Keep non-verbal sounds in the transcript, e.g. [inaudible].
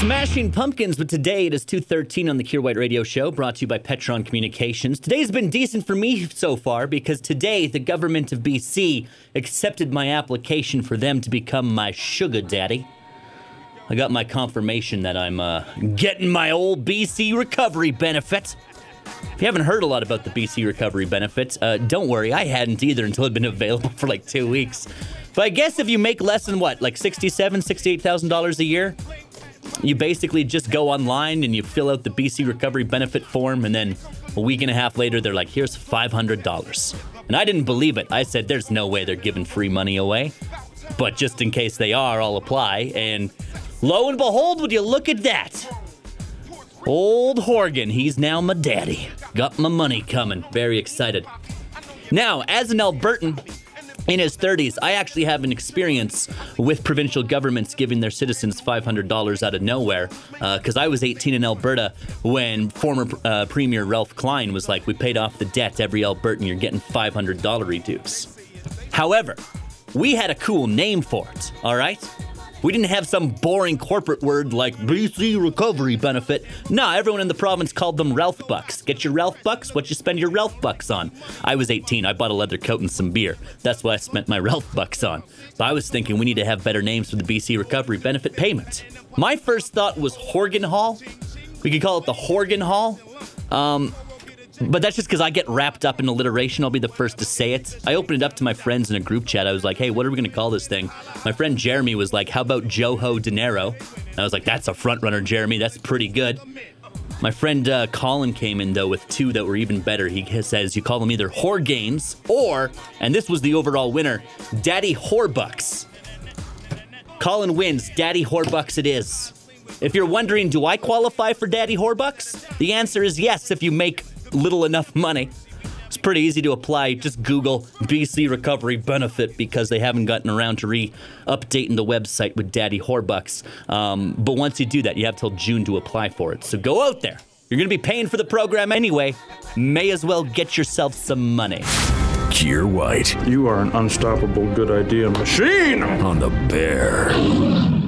Smashing Pumpkins, but today it is 2.13 on the Kier White Radio Show, brought to you by Petron Communications. Today's been decent for me so far because today the government of BC accepted my application for them to become my sugar daddy. I got my confirmation that I'm uh, getting my old BC recovery benefit. If you haven't heard a lot about the BC recovery benefits, uh, don't worry, I hadn't either until it'd been [laughs] available for like two weeks. But I guess if you make less than what, like $67,000, $68,000 a year, you basically just go online and you fill out the BC recovery benefit form, and then a week and a half later, they're like, here's $500. And I didn't believe it. I said, there's no way they're giving free money away. But just in case they are, I'll apply. And lo and behold, would you look at that? Old Horgan, he's now my daddy. Got my money coming. Very excited. Now, as an Albertan, in his 30s, I actually have an experience with provincial governments giving their citizens $500 out of nowhere. Because uh, I was 18 in Alberta when former uh, Premier Ralph Klein was like, We paid off the debt. Every Albertan, you're getting $500 reduce. However, we had a cool name for it, all right? We didn't have some boring corporate word like BC recovery benefit. Nah, everyone in the province called them Ralph Bucks. Get your Ralph Bucks, what you spend your Ralph Bucks on? I was 18, I bought a leather coat and some beer. That's what I spent my Ralph Bucks on. But I was thinking we need to have better names for the BC recovery benefit payment. My first thought was Horgan Hall. We could call it the Horgan Hall. Um, but that's just because I get wrapped up in alliteration. I'll be the first to say it. I opened it up to my friends in a group chat. I was like, hey, what are we going to call this thing? My friend Jeremy was like, how about Joho Dinero? I was like, that's a front runner, Jeremy. That's pretty good. My friend uh, Colin came in, though, with two that were even better. He says you call them either whore games or, and this was the overall winner, Daddy Horbucks. Colin wins. Daddy Horbucks it is. If you're wondering, do I qualify for Daddy Horbucks? The answer is yes if you make little enough money. It's pretty easy to apply. Just Google BC Recovery Benefit because they haven't gotten around to re updating the website with Daddy Horbucks. Um, but once you do that, you have till June to apply for it. So go out there. You're going to be paying for the program anyway. May as well get yourself some money. Kier White. You are an unstoppable good idea machine. On the bear.